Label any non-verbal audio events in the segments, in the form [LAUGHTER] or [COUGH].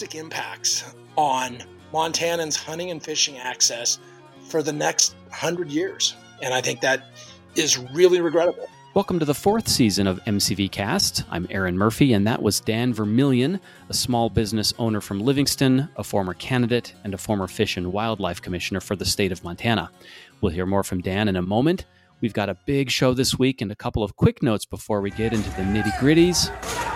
drastic impacts on Montanans' hunting and fishing access for the next hundred years. And I think that is really regrettable. Welcome to the fourth season of MCV Cast. I'm Aaron Murphy, and that was Dan Vermillion, a small business owner from Livingston, a former candidate, and a former Fish and Wildlife Commissioner for the state of Montana. We'll hear more from Dan in a moment. We've got a big show this week and a couple of quick notes before we get into the nitty gritties.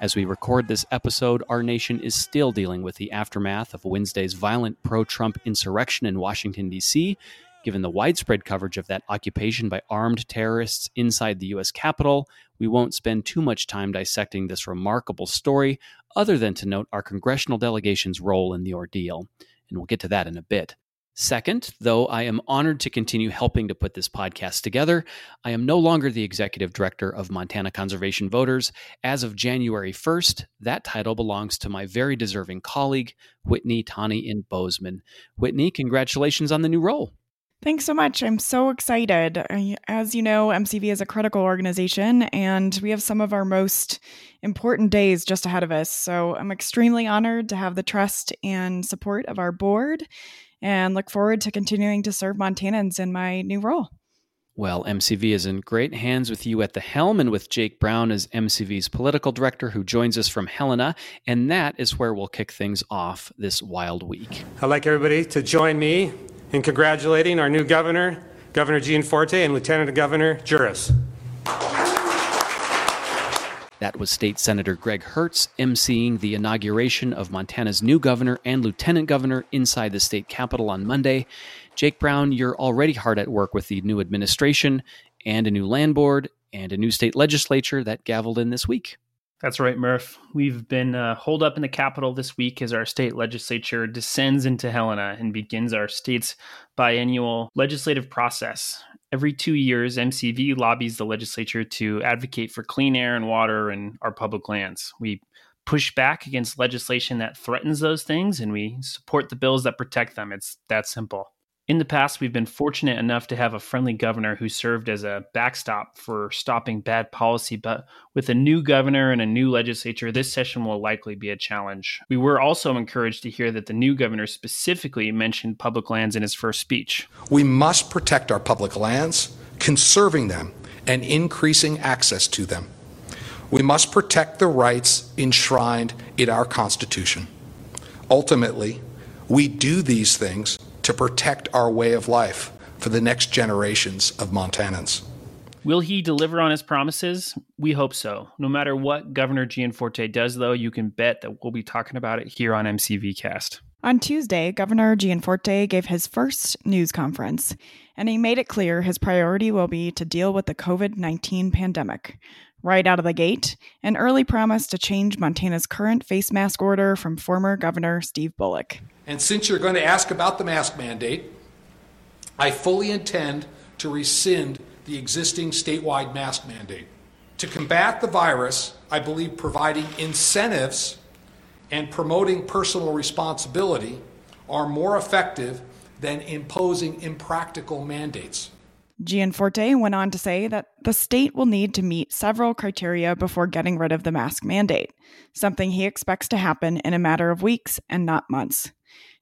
As we record this episode, our nation is still dealing with the aftermath of Wednesday's violent pro Trump insurrection in Washington, D.C Given the widespread coverage of that occupation by armed terrorists inside the U.S. Capitol, we won't spend too much time dissecting this remarkable story, other than to note our congressional delegation's role in the ordeal. And we'll get to that in a bit. Second, though I am honored to continue helping to put this podcast together, I am no longer the executive director of Montana Conservation Voters. As of January 1st, that title belongs to my very deserving colleague, Whitney Tawney in Bozeman. Whitney, congratulations on the new role. Thanks so much. I'm so excited. As you know, MCV is a critical organization and we have some of our most important days just ahead of us. So I'm extremely honored to have the trust and support of our board and look forward to continuing to serve Montanans in my new role. Well, MCV is in great hands with you at the helm and with Jake Brown as MCV's political director, who joins us from Helena. And that is where we'll kick things off this wild week. I'd like everybody to join me in congratulating our new governor, Governor Gianforte, and Lieutenant Governor Juras. That was State Senator Greg Hertz emceeing the inauguration of Montana's new governor and lieutenant governor inside the state capitol on Monday. Jake Brown, you're already hard at work with the new administration and a new land board and a new state legislature that gavelled in this week. That's right, Murph. We've been uh, holed up in the Capitol this week as our state legislature descends into Helena and begins our state's biennial legislative process. Every two years, MCV lobbies the legislature to advocate for clean air and water and our public lands. We push back against legislation that threatens those things and we support the bills that protect them. It's that simple. In the past, we've been fortunate enough to have a friendly governor who served as a backstop for stopping bad policy, but with a new governor and a new legislature, this session will likely be a challenge. We were also encouraged to hear that the new governor specifically mentioned public lands in his first speech. We must protect our public lands, conserving them, and increasing access to them. We must protect the rights enshrined in our Constitution. Ultimately, we do these things to protect our way of life for the next generations of Montanans. Will he deliver on his promises? We hope so. No matter what Governor Gianforte does, though, you can bet that we'll be talking about it here on MCV Cast. On Tuesday, Governor Gianforte gave his first news conference, and he made it clear his priority will be to deal with the COVID 19 pandemic. Right out of the gate, an early promise to change Montana's current face mask order from former Governor Steve Bullock. And since you're going to ask about the mask mandate, I fully intend to rescind the existing statewide mask mandate. To combat the virus, I believe providing incentives and promoting personal responsibility are more effective than imposing impractical mandates. Gianforte went on to say that the state will need to meet several criteria before getting rid of the mask mandate, something he expects to happen in a matter of weeks and not months.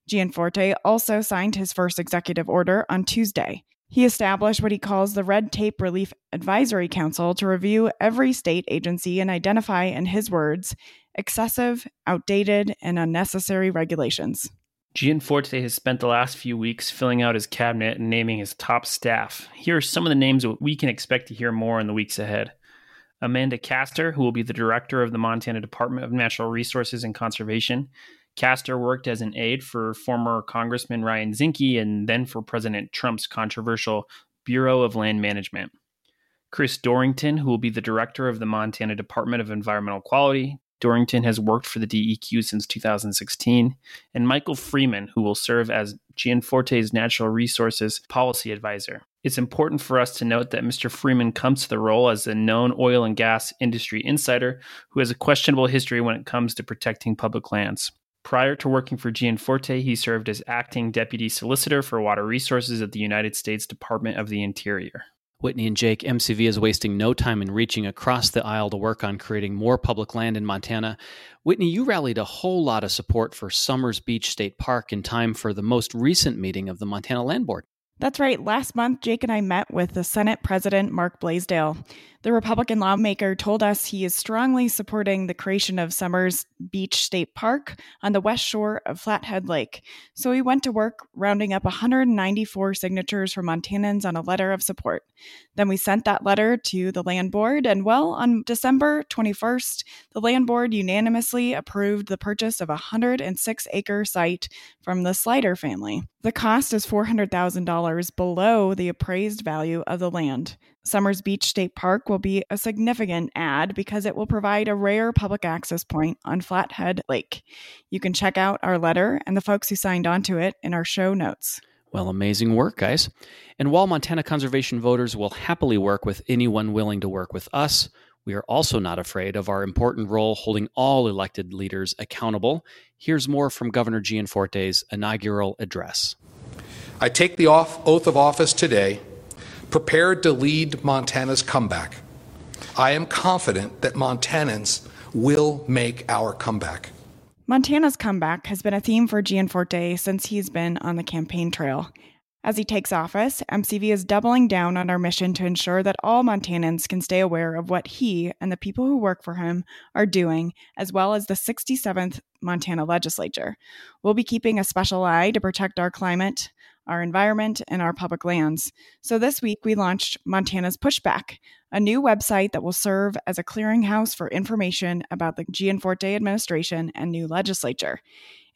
Gianforte also signed his first executive order on Tuesday. He established what he calls the Red Tape Relief Advisory Council to review every state agency and identify, in his words, excessive, outdated, and unnecessary regulations. Gianforte has spent the last few weeks filling out his cabinet and naming his top staff. Here are some of the names we can expect to hear more in the weeks ahead. Amanda Kaster, who will be the director of the Montana Department of Natural Resources and Conservation. Kaster worked as an aide for former Congressman Ryan Zinke and then for President Trump's controversial Bureau of Land Management. Chris Dorrington, who will be the director of the Montana Department of Environmental Quality. Dorrington has worked for the DEQ since 2016. And Michael Freeman, who will serve as Gianforte's Natural Resources Policy Advisor. It's important for us to note that Mr. Freeman comes to the role as a known oil and gas industry insider who has a questionable history when it comes to protecting public lands. Prior to working for Gianforte, he served as acting deputy solicitor for water resources at the United States Department of the Interior. Whitney and Jake, MCV is wasting no time in reaching across the aisle to work on creating more public land in Montana. Whitney, you rallied a whole lot of support for Somers Beach State Park in time for the most recent meeting of the Montana Land Board. That's right. Last month, Jake and I met with the Senate President Mark Blasdel. The Republican lawmaker told us he is strongly supporting the creation of Somers Beach State Park on the west shore of Flathead Lake. So he went to work rounding up 194 signatures from Montanans on a letter of support. Then we sent that letter to the Land Board, and well, on December 21st, the Land Board unanimously approved the purchase of a 106 acre site from the Sliter family. The cost is $400,000 below the appraised value of the land. Somers Beach State Park will be a significant add because it will provide a rare public access point on Flathead Lake. You can check out our letter and the folks who signed onto it in our show notes. Well, amazing work, guys. And while Montana conservation voters will happily work with anyone willing to work with us, we are also not afraid of our important role holding all elected leaders accountable. Here's more from Governor Gianforte's inaugural address. I take the off, oath of office today prepared to lead Montana's comeback. I am confident that Montanans will make our comeback. Montana's comeback has been a theme for Gianforte since he's been on the campaign trail. As he takes office, MCV is doubling down on our mission to ensure that all Montanans can stay aware of what he and the people who work for him are doing, as well as the 67th Montana legislature. We'll be keeping a special eye to protect our climate, our environment, and our public lands. So this week we launched Montana's Pushback, a new website that will serve as a clearinghouse for information about the Gianforte administration and new legislature.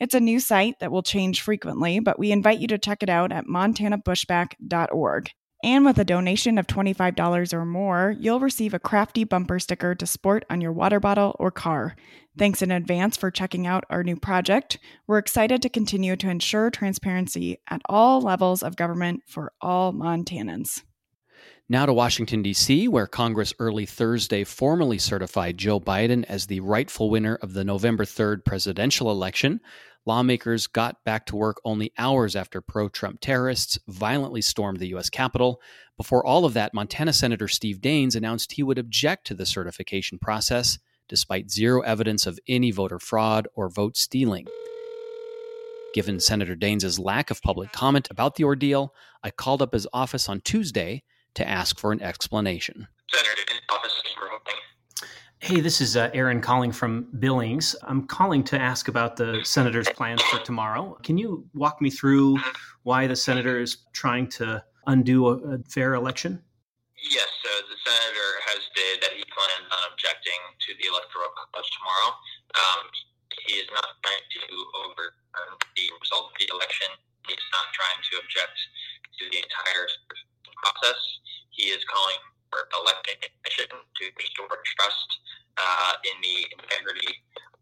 It's a new site that will change frequently, but we invite you to check it out at montanapushback.org. And with a donation of $25 or more, you'll receive a crafty bumper sticker to sport on your water bottle or car. Thanks in advance for checking out our new project. We're excited to continue to ensure transparency at all levels of government for all Montanans. Now to Washington, D.C., where Congress early Thursday formally certified Joe Biden as the rightful winner of the November 3rd presidential election lawmakers got back to work only hours after pro Trump terrorists violently stormed the U.S. Capitol. Before all of that, Montana Senator Steve Daines announced he would object to the certification process, despite zero evidence of any voter fraud or vote stealing. Given Senator Daines' lack of public comment about the ordeal, I called up his office on Tuesday to ask for an explanation. Senator office Hey, this is uh, Aaron calling from Billings. I'm calling to ask about the senator's plans for tomorrow. Can you walk me through why the senator is trying to undo a, a fair election? Yes, so the senator has stated that he plans on objecting to the electoral college tomorrow. Um, he is not trying to overturn the result of the election. He's not trying to object to the entire process. He is calling for electing commission to restore trust uh, in the integrity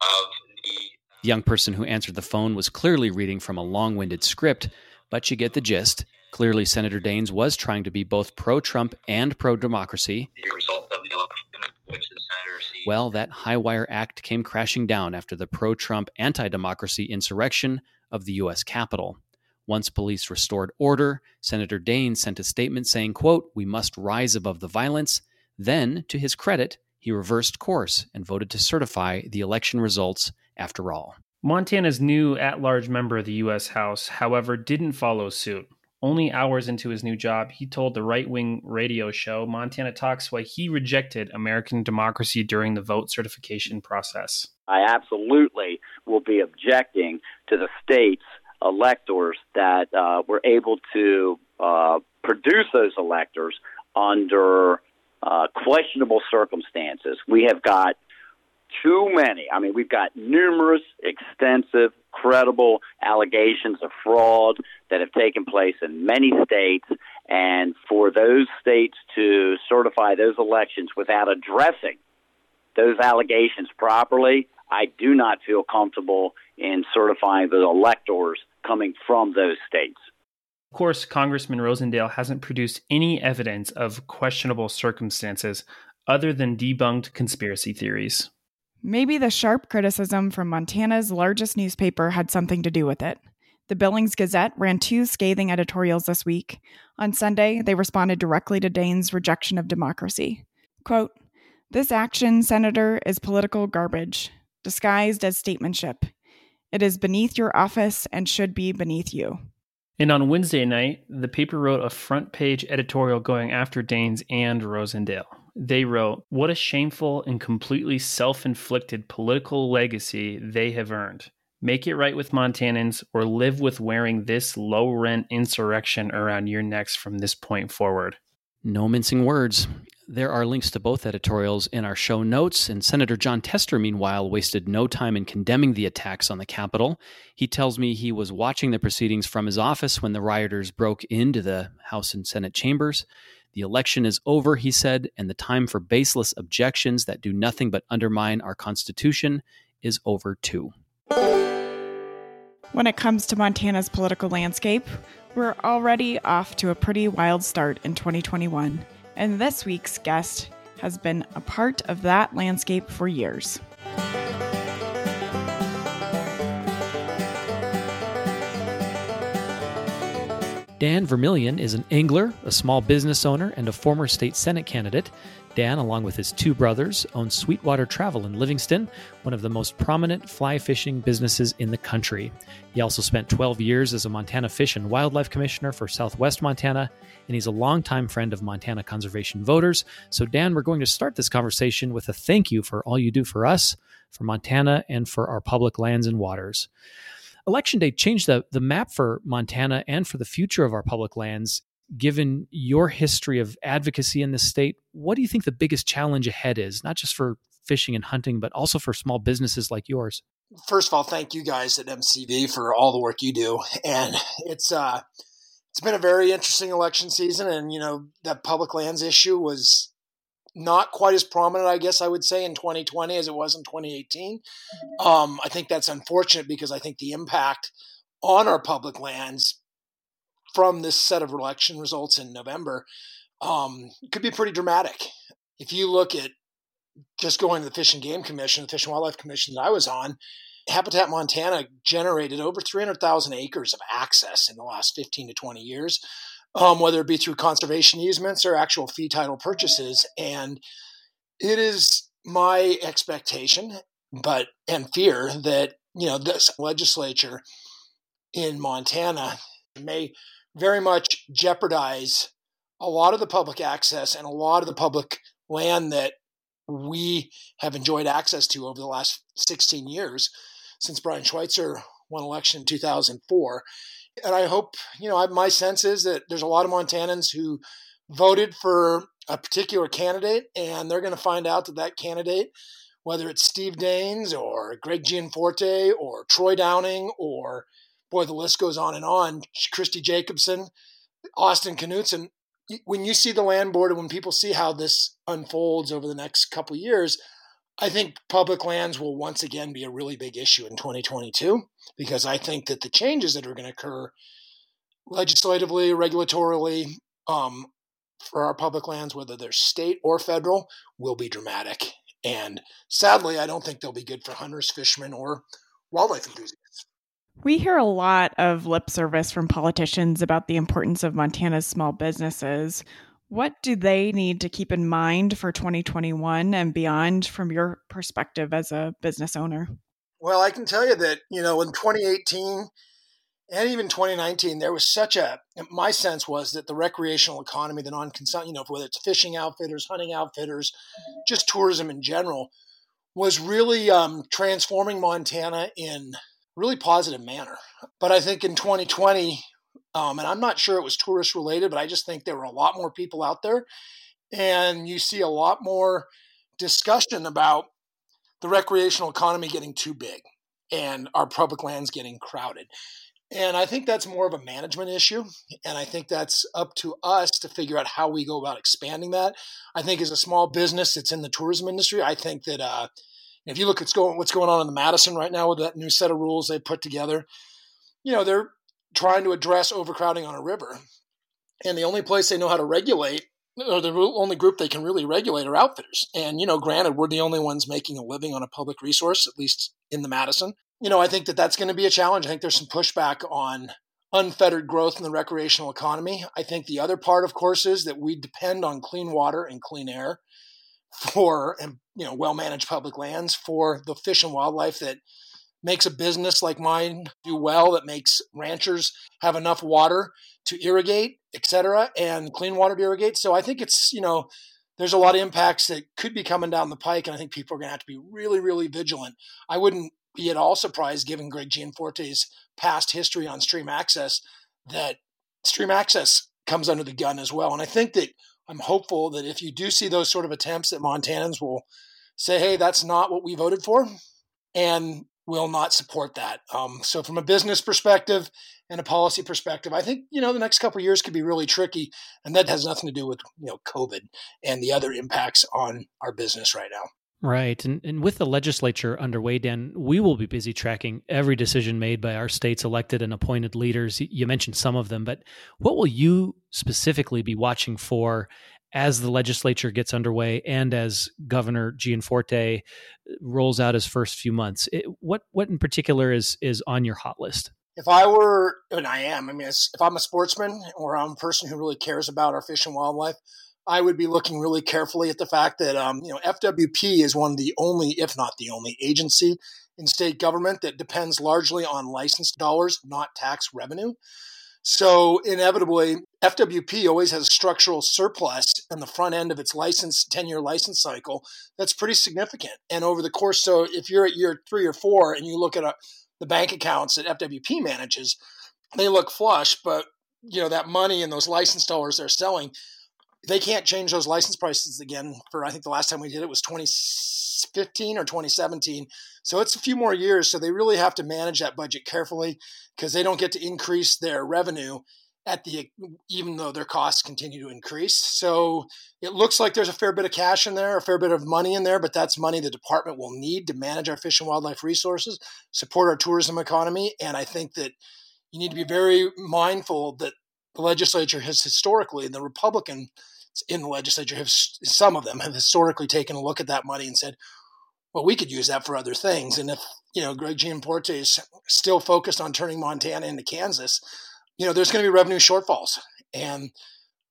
of the. The young person who answered the phone was clearly reading from a long winded script, but you get the gist. Clearly, Senator Daines was trying to be both pro Trump and pro democracy. The result of the election, which the senator Well, that high wire act came crashing down after the pro Trump anti democracy insurrection of the U.S. Capitol. Once police restored order, Senator Daines sent a statement saying, quote, We must rise above the violence. Then, to his credit, he reversed course and voted to certify the election results after all. Montana's new at large member of the U.S. House, however, didn't follow suit. Only hours into his new job, he told the right wing radio show Montana Talks why he rejected American democracy during the vote certification process. I absolutely will be objecting to the state's electors that uh, were able to uh, produce those electors under uh, questionable circumstances. We have got too many. I mean, we've got numerous, extensive, credible allegations of fraud that have taken place in many states. And for those states to certify those elections without addressing those allegations properly, I do not feel comfortable in certifying the electors coming from those states. Of course, Congressman Rosendale hasn't produced any evidence of questionable circumstances other than debunked conspiracy theories. Maybe the sharp criticism from Montana's largest newspaper had something to do with it. The Billings Gazette ran two scathing editorials this week. On Sunday, they responded directly to Daines' rejection of democracy. Quote, This action, Senator, is political garbage, disguised as statesmanship. It is beneath your office and should be beneath you. And on Wednesday night, the paper wrote a front page editorial going after Daines and Rosendale. They wrote, What a shameful and completely self inflicted political legacy they have earned. Make it right with Montanans or live with wearing this low rent insurrection around your necks from this point forward. No mincing words. There are links to both editorials in our show notes, and Senator Jon Tester, meanwhile, wasted no time in condemning the attacks on the Capitol. He tells me he was watching the proceedings from his office when the rioters broke into the House and Senate chambers. The election is over, he said, and the time for baseless objections that do nothing but undermine our Constitution is over too. When it comes to Montana's political landscape, we're already off to a pretty wild start in 2021 and this week's guest has been a part of that landscape for years. Dan Vermillion is an angler, a small business owner, and a former state Senate candidate. Dan, along with his two brothers, owns Sweetwater Travel in Livingston, one of the most prominent fly fishing businesses in the country. He also spent 12 years as a Montana Fish and Wildlife Commissioner for Southwest Montana, and he's a longtime friend of Montana conservation voters. So, Dan, we're going to start this conversation with a thank you for all you do for us, for Montana, and for our public lands and waters. Election day changed the, the map for Montana and for the future of our public lands. Given your history of advocacy in this state, what do you think the biggest challenge ahead is, not just for fishing and hunting, but also for small businesses like yours? First of all, thank you guys at MCV for all the work you do. And it's uh it's been a very interesting election season and you know that public lands issue was not quite as prominent, I guess I would say, in 2020 as it was in 2018. Um, I think that's unfortunate because I think the impact on our public lands from this set of election results in November um, could be pretty dramatic. If you look at just going to the Fish and Game Commission, the Fish and Wildlife Commission that I was on, Habitat Montana generated over 300,000 acres of access in the last 15 to 20 years um, whether it be through conservation easements or actual fee title purchases. And it is my expectation, but and fear that you know this legislature in Montana may very much jeopardize a lot of the public access and a lot of the public land that we have enjoyed access to over the last 16 years since Brian Schweitzer won election in 2004 and I hope, you know, my sense is that there's a lot of Montanans who voted for a particular candidate, and they're going to find out that that candidate, whether it's Steve Daines or Greg Gianforte or Troy Downing or, boy, the list goes on and on, Christi Jacobsen, Austin Knudsen, when you see the land board and when people see how this unfolds over the next couple years, I think public lands will once again be a really big issue in 2022 because I think that the changes that are going to occur legislatively, regulatorily, um, for our public lands, whether they're state or federal, will be dramatic. And sadly, I don't think they'll be good for hunters, fishermen, or wildlife enthusiasts. We hear a lot of lip service from politicians about the importance of Montana's small businesses. What do they need to keep in mind for 2021 and beyond from your perspective as a business owner? Well, I can tell you that, you know, in 2018 and even 2019, there was such a, my sense was that the recreational economy, the non you know, whether it's fishing outfitters, hunting outfitters, just tourism in general, was really um, transforming Montana in really positive manner. But I think in 2020, um, and I'm not sure it was tourist related, but I just think there were a lot more people out there. And you see a lot more discussion about the recreational economy getting too big and our public lands getting crowded. And I think that's more of a management issue. And I think that's up to us to figure out how we go about expanding that. I think as a small business that's in the tourism industry, I think that uh, if you look at what's going on in the Madison right now with that new set of rules they put together, you know, they're trying to address overcrowding on a river. And the only place they know how to regulate, or the only group they can really regulate, are outfitters. And, you know, granted, we're the only ones making a living on a public resource, at least in the Madison. you know, I think that that's going to be a challenge. I think there's some pushback on unfettered growth in the recreational economy. I think the other part, of course, is that we depend on clean water and clean air for and you know well managed public lands for the fish and wildlife that makes a business like mine do well that makes ranchers have enough water to irrigate etc and clean water to irrigate. So i think it's you know there's a lot of impacts that could be coming down the pike and i think people are going to have to be really really vigilant. I wouldn't be at all surprised given greg gianforte's past history on stream access that stream access comes under the gun as well. And i think that I'm hopeful that if you do see those sort of attempts, that Montanans will say, "Hey, that's not what we voted for," and will not support that. Um, so, from a business perspective and a policy perspective, I think you know the next couple years could be really tricky, and that has nothing to do with you know COVID and the other impacts on our business right now. Right. And, and with the legislature underway, Dan, we will be busy tracking every decision made by our state's elected and appointed leaders. You mentioned some of them, but what will you specifically be watching for as the legislature gets underway and as Governor Gianforte uh, rolls out his first few months? It, what what in particular is is on your hot list? If I were, and I am, I mean, if I'm a sportsman or I'm a person who really cares about our fish and wildlife, I would be looking really carefully at the fact that um, you know FWP is one of the only, if not the only, agency in state government that depends largely on licensed dollars, not tax revenue. So inevitably, FWP always has a structural surplus in the front end of its license 10-year license cycle that's pretty significant. And over the course, so if you're at year three or four and you look at a, uh, the bank accounts that FWP manages, they look flush, but you know that money and those license dollars they're selling they can't change those license prices again for I think the last time we did it was 2015 or 2017. So it's a few more years. So they really have to manage that budget carefully because they don't get to increase their revenue at the even though their costs continue to increase. So it looks like there's a fair bit of cash in there, a fair bit of money in there, but that's money the department will need to manage our fish and wildlife resources, support our tourism economy, and I think that you need to be very mindful that the legislature has historically, the Republican in the legislature have some of them have historically taken a look at that money and said, well, we could use that for other things. And if you know Greg Gianforte is still focused on turning Montana into Kansas, you know there's going to be revenue shortfalls, and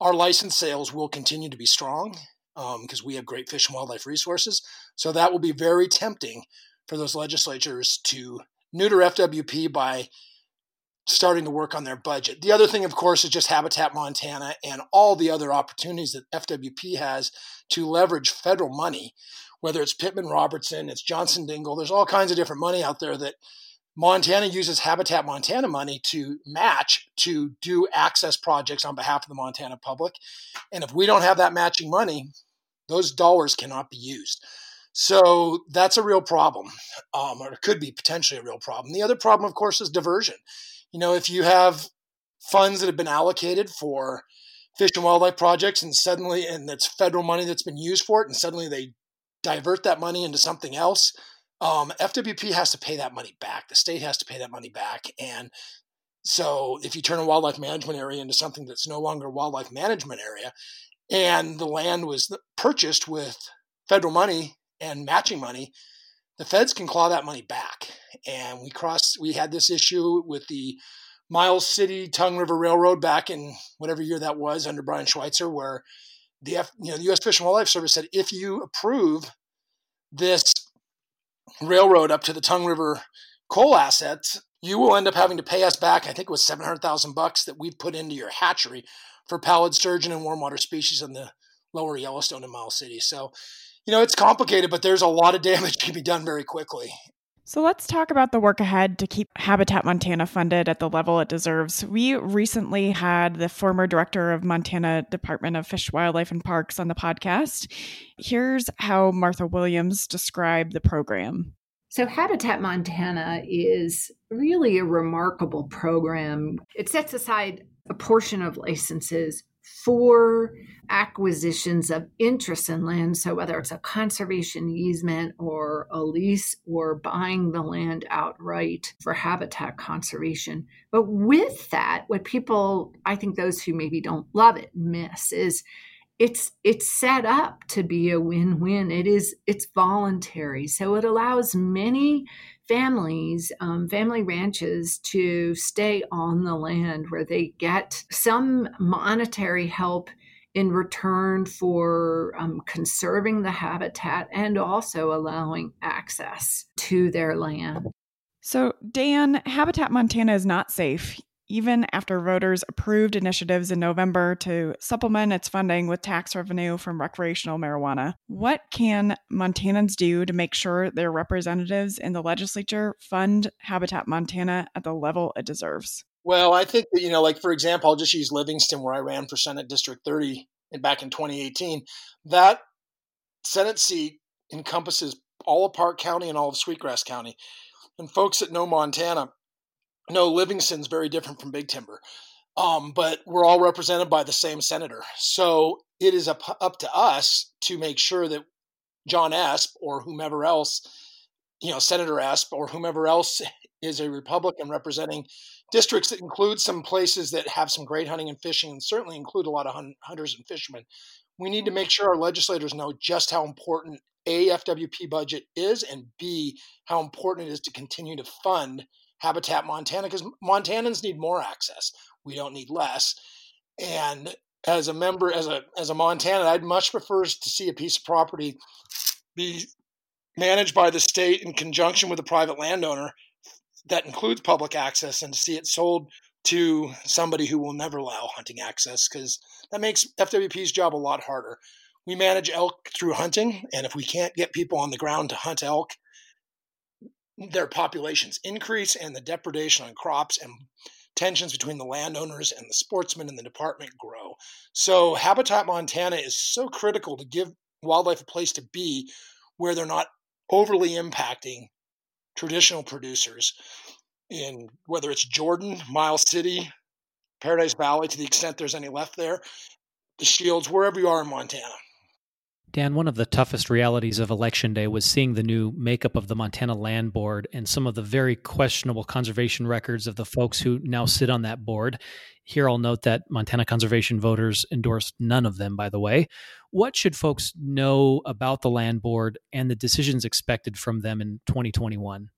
our license sales will continue to be strong because um, we have great fish and wildlife resources. So that will be very tempting for those legislatures to neuter FWP by starting to work on their budget. The other thing, of course, is just Habitat Montana and all the other opportunities that FWP has to leverage federal money, whether it's Pittman Robertson, it's Johnson Dingell, there's all kinds of different money out there that Montana uses Habitat Montana money to match to do access projects on behalf of the Montana public. And if we don't have that matching money, those dollars cannot be used. So that's a real problem, um, or it could be potentially a real problem. The other problem, of course, is diversion you know, if you have funds that have been allocated for fish and wildlife projects and suddenly, and it's federal money that's been used for it, and suddenly they divert that money into something else, um, FWP has to pay that money back. The state has to pay that money back. And so if you turn a wildlife management area into something that's no longer a wildlife management area, and the land was purchased with federal money and matching money, the feds can claw that money back. And we crossed, we had this issue with the Miles City Tongue River Railroad back in whatever year that was under Brian Schweitzer, where the F, you know the U.S. Fish and Wildlife Service said if you approve this railroad up to the Tongue River coal assets, you will end up having to pay us back. I think it was seven hundred thousand bucks that we've put into your hatchery for pallid sturgeon and warm water species in the lower Yellowstone and Miles City. So you know, it's complicated, but there's a lot of damage [LAUGHS] can be done very quickly. So let's talk about the work ahead to keep Habitat Montana funded at the level it deserves. We recently had the former director of Montana Department of Fish, Wildlife, and Parks on the podcast. Here's how Martha Williams described the program. So, Habitat Montana is really a remarkable program. It sets aside a portion of licenses for acquisitions of interest in land. So, whether it's a conservation easement or a lease or buying the land outright for habitat conservation. But with that, what people, I think those who maybe don't love it, miss is it's it's set up to be a win-win it is it's voluntary so it allows many families, um, family ranches to stay on the land where they get some monetary help in return for um, conserving the habitat and also allowing access to their land. So, Dan, Habitat Montana is not safe, even after voters approved initiatives in November to supplement its funding with tax revenue from recreational marijuana. What can Montanans do to make sure their representatives in the legislature fund Habitat Montana at the level it deserves? Well, I think that, you know, like for example, I'll just use Livingston, where I ran for Senate District 30 back in 2018. That Senate seat encompasses all of Park County and all of Sweetgrass County. And folks that know Montana know Livingston's very different from Big Timber. Um, but we're all represented by the same senator. So it is up, up to us to make sure that John Esp or whomever else, you know, Senator Esp or whomever else [LAUGHS] is a Republican representing districts that include some places that have some great hunting and fishing and certainly include a lot of hunters and fishermen. We need to make sure our legislators know just how important A, FWP budget is, and B, how important it is to continue to fund Habitat Montana because Montanans need more access. We don't need less. And as a member, as a as a Montanan, I'd much prefer to see a piece of property be managed by the state in conjunction with a private landowner that includes public access and to see it sold to somebody who will never allow hunting access because that makes FWP's job a lot harder. We manage elk through hunting, and if we can't get people on the ground to hunt elk, their populations increase and the depredation on crops and tensions between the landowners and the sportsmen in the department grow. So, Habitat Montana is so critical to give wildlife a place to be where they're not overly impacting traditional producers in whether it's Jordan, Miles City, Paradise Valley, to the extent there's any left there, the Shields, wherever you are in Montana. Dan, one of the toughest realities of Election Day was seeing the new makeup of the Montana Land Board and some of the very questionable conservation records of the folks who now sit on that board. Here, I'll note that Montana conservation voters endorsed none of them, by the way. What should folks know about the Land Board and the decisions expected from them in 2021?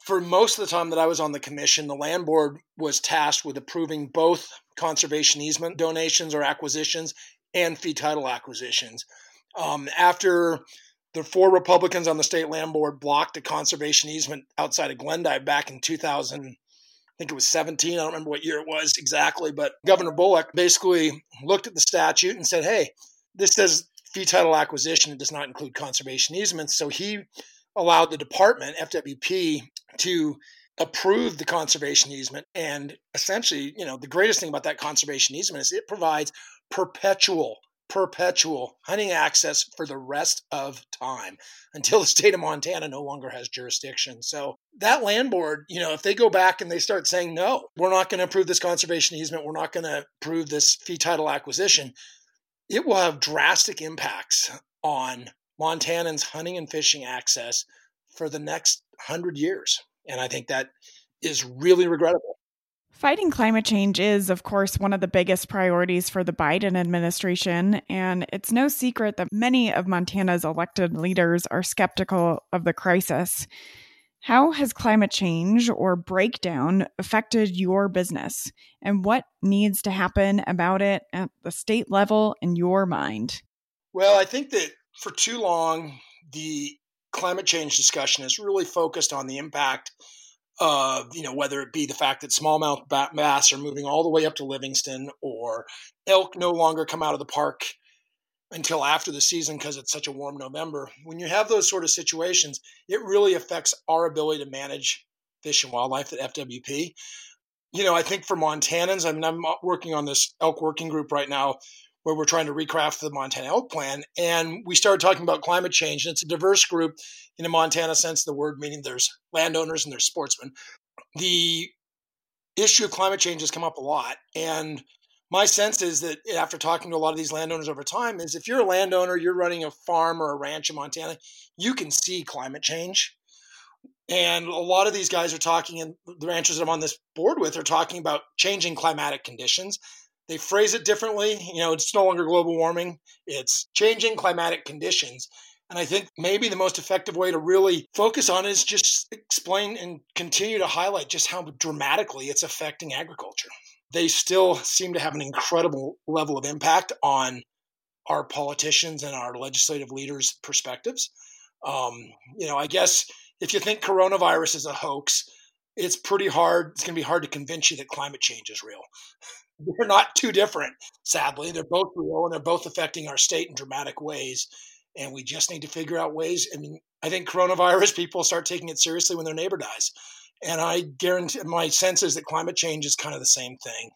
For most of the time that I was on the commission, the Land Board was tasked with approving both conservation easement donations or acquisitions and fee title acquisitions. Um, after the four Republicans on the state land board blocked a conservation easement outside of Glendive back in 2000, I think it was 17. I don't remember what year it was exactly, but Governor Bullock basically looked at the statute and said, hey, this says fee title acquisition. It does not include conservation easements. So he allowed the department, FWP, to approve the conservation easement. And essentially, you know, the greatest thing about that conservation easement is it provides perpetual perpetual hunting access for the rest of time [LAUGHS] until the state of Montana no longer has jurisdiction. So that land board, you know, if they go back and they start saying, no, we're not going to approve this conservation easement, we're not going to approve this fee title acquisition, it will have drastic impacts on Montanans' hunting and fishing access for the next hundred years. And I think that is really regrettable. Fighting climate change is, of course, one of the biggest priorities for the Biden administration, and it's no secret that many of Montana's elected leaders are skeptical of the crisis. How has climate change or breakdown affected your business, and what needs to happen about it at the state level in your mind? Well, I think that for too long, the climate change discussion has really focused on the impact uh, you know, whether it be the fact that smallmouth bass are moving all the way up to Livingston or elk no longer come out of the park until after the season because it's such a warm November. When you have those sort of situations, it really affects our ability to manage fish and wildlife at FWP. You know, I think for Montanans, I mean, I'm working on this elk working group right now where we're trying to recraft the Montana Elk Plan. And we started talking about climate change. And it's a diverse group in a Montana sense of the word, meaning there's landowners and there's sportsmen. The issue of climate change has come up a lot. And my sense is that after talking to a lot of these landowners over time, is if you're a landowner, you're running a farm or a ranch in Montana, you can see climate change. And a lot of these guys are talking, and the ranchers that I'm on this board with are talking about changing climatic conditions. They phrase it differently. You know, it's no longer global warming, it's changing climatic conditions. And I think maybe the most effective way to really focus on is just explain and continue to highlight just how dramatically it's affecting agriculture. They still seem to have an incredible level of impact on our politicians and our legislative leaders' perspectives. Um, you know, I guess if you think coronavirus is a hoax, it's pretty hard. It's going to be hard to convince you that climate change is real. They're not too different, sadly. They're both real and they're both affecting our state in dramatic ways. And we just need to figure out ways. I mean, I think coronavirus [LAUGHS] people start taking it seriously when their neighbor dies. And I guarantee my sense is that climate change is kind of the same thing.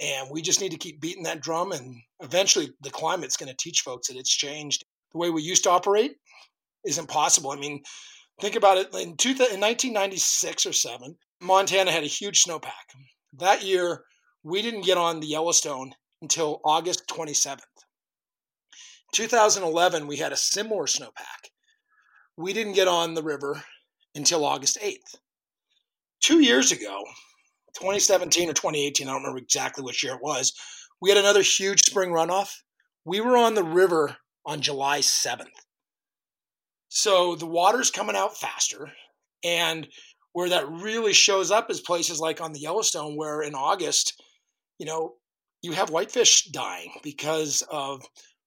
And we just need to keep beating that drum. And eventually, the climate's going to teach folks that it's changed. The way we used to operate isn't possible. I mean, think about it. In, two, in 1996 or 7, Montana had a huge snowpack. That year, we didn't get on the Yellowstone until August 27th. 2011, we had a similar snowpack. We didn't get on the river until August 8th. Two years ago, 2017 or 2018, I don't remember exactly which year it was, we had another huge spring runoff. We were on the river on July 7th. So the water's coming out faster. And where that really shows up is places like on the Yellowstone, where in August, you know, you have whitefish dying because of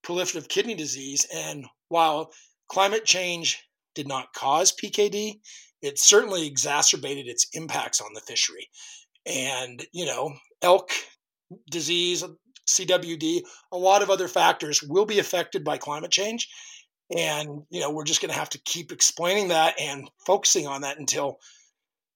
proliferative kidney disease. And while climate change did not cause PKD, it certainly exacerbated its impacts on the fishery and you know elk disease cwd a lot of other factors will be affected by climate change and you know we're just going to have to keep explaining that and focusing on that until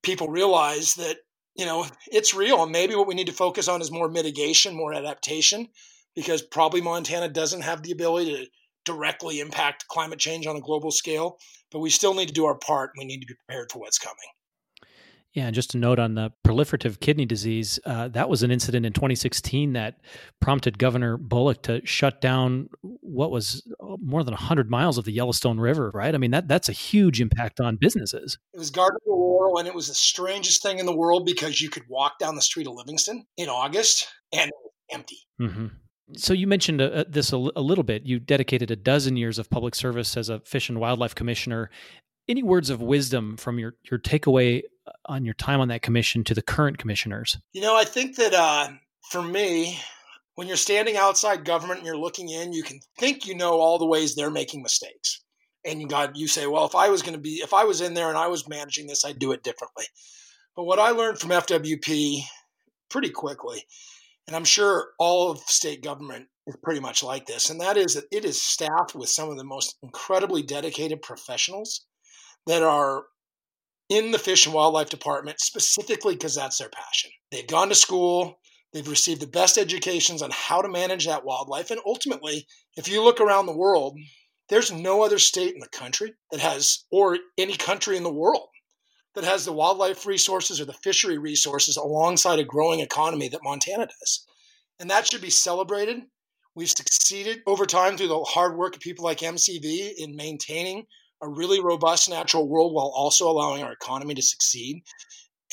people realize that you know it's real and maybe what we need to focus on is more mitigation more adaptation because probably montana doesn't have the ability to directly impact climate change on a global scale but we still need to do our part and we need to be prepared for what's coming yeah, and just a note on the proliferative kidney disease, uh, that was an incident in 2016 that prompted Governor Bullock to shut down what was uh, more than 100 miles of the Yellowstone River, right? I mean, that that's a huge impact on businesses. It was Garden of Laurel, and it was the strangest thing in the world because you could walk down the street of Livingston in August and it was empty. Mm-hmm. So you mentioned uh, this a, a little bit. You dedicated a dozen years of public service as a fish and wildlife commissioner any words of wisdom from your your takeaway uh, on your time on that commission to the current commissioners? You know, I think that uh, for me, when you're standing outside government and you're looking in, you can think you know all the ways they're making mistakes. And got you say, well, if I was going to be, if I was in there and I was managing this, I'd do it differently. But what I learned from FWP pretty quickly, and I'm sure all of state government is pretty much like this, and that is that it is staffed with some of the most incredibly dedicated professionals that are in the Fish and Wildlife Department specifically because that's their passion. They've gone to school, they've received the best educations on how to manage that wildlife. And ultimately, if you look around the world, there's no other state in the country that has, or any country in the world, that has the wildlife resources or the fishery resources alongside a growing economy that Montana does. And that should be celebrated. We've succeeded over time through the hard work of people like MCV in maintaining a really robust natural world while also allowing our economy to succeed.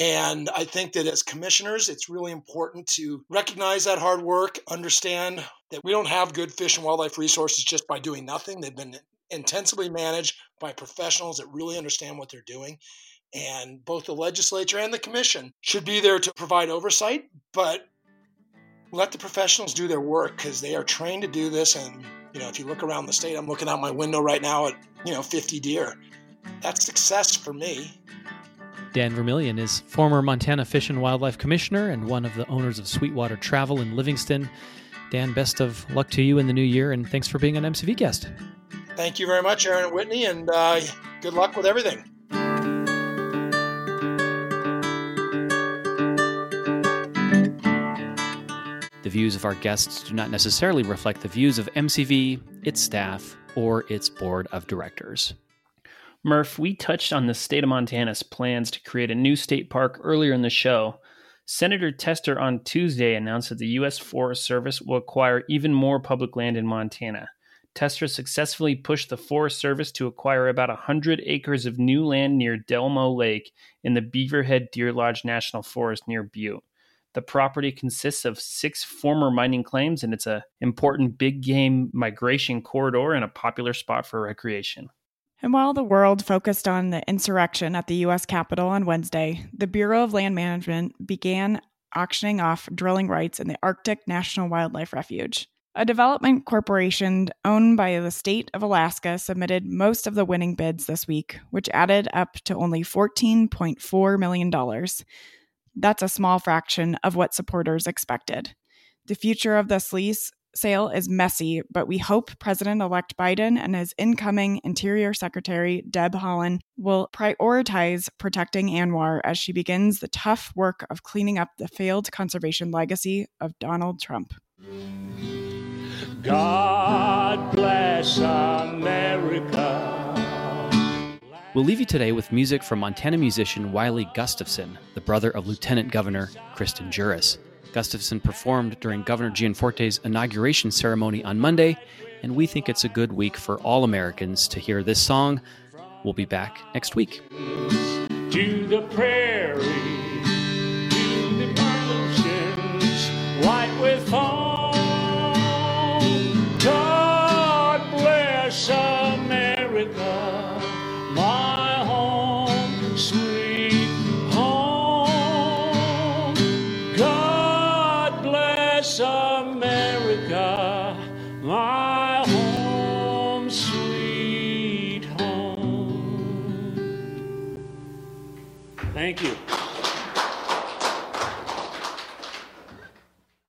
And I think that as commissioners, it's really important to recognize that hard work, understand that we don't have good fish and wildlife resources just by doing nothing. They've been intensively managed by professionals that really understand what they're doing. And both the legislature and the commission should be there to provide oversight, but let the professionals do their work because they are trained to do this and you know, if you look around the state, I'm looking out my window right now at, you know, 50 deer. That's success for me. Dan Vermillion is former Montana Fish and Wildlife Commissioner and one of the owners of Sweetwater Travel in Livingston. Dan, best of luck to you in the new year, and thanks for being an MCV guest. Thank you very much, Aaron and Whitney, and uh, good luck with everything. The views of our guests do not necessarily reflect the views of MCV, its staff, or its board of directors. Murph, we touched on the state of Montana's plans to create a new state park earlier in the show. Senator Tester on Tuesday announced that the U.S. Forest Service will acquire even more public land in Montana. Tester successfully pushed the Forest Service to acquire about 100 acres of new land near Delmoe Lake in the Beaverhead Deer Lodge National Forest near Butte. The property consists of six former mining claims, and it's a important big game migration corridor and a popular spot for recreation. And while the world focused on the insurrection at the U.S. Capitol on Wednesday, the Bureau of Land Management began auctioning off drilling rights in the Arctic National Wildlife Refuge. A development corporation owned by the state of Alaska submitted most of the winning bids this week, which added up to only $14.4 million. That's a small fraction of what supporters expected. The future of this lease sale is messy, but we hope President elect Biden and his incoming Interior Secretary, Deb Haaland, will prioritize protecting ANWR as she begins the tough work of cleaning up the failed conservation legacy of Donald Trump. God bless America. We'll leave you today with music from Montana musician Wylie Gustafson, the brother of Lieutenant Governor Kristen Juras. Gustafson performed during Governor Gianforte's inauguration ceremony on Monday, and we think it's a good week for all Americans to hear this song. We'll be back next week. To the prairie,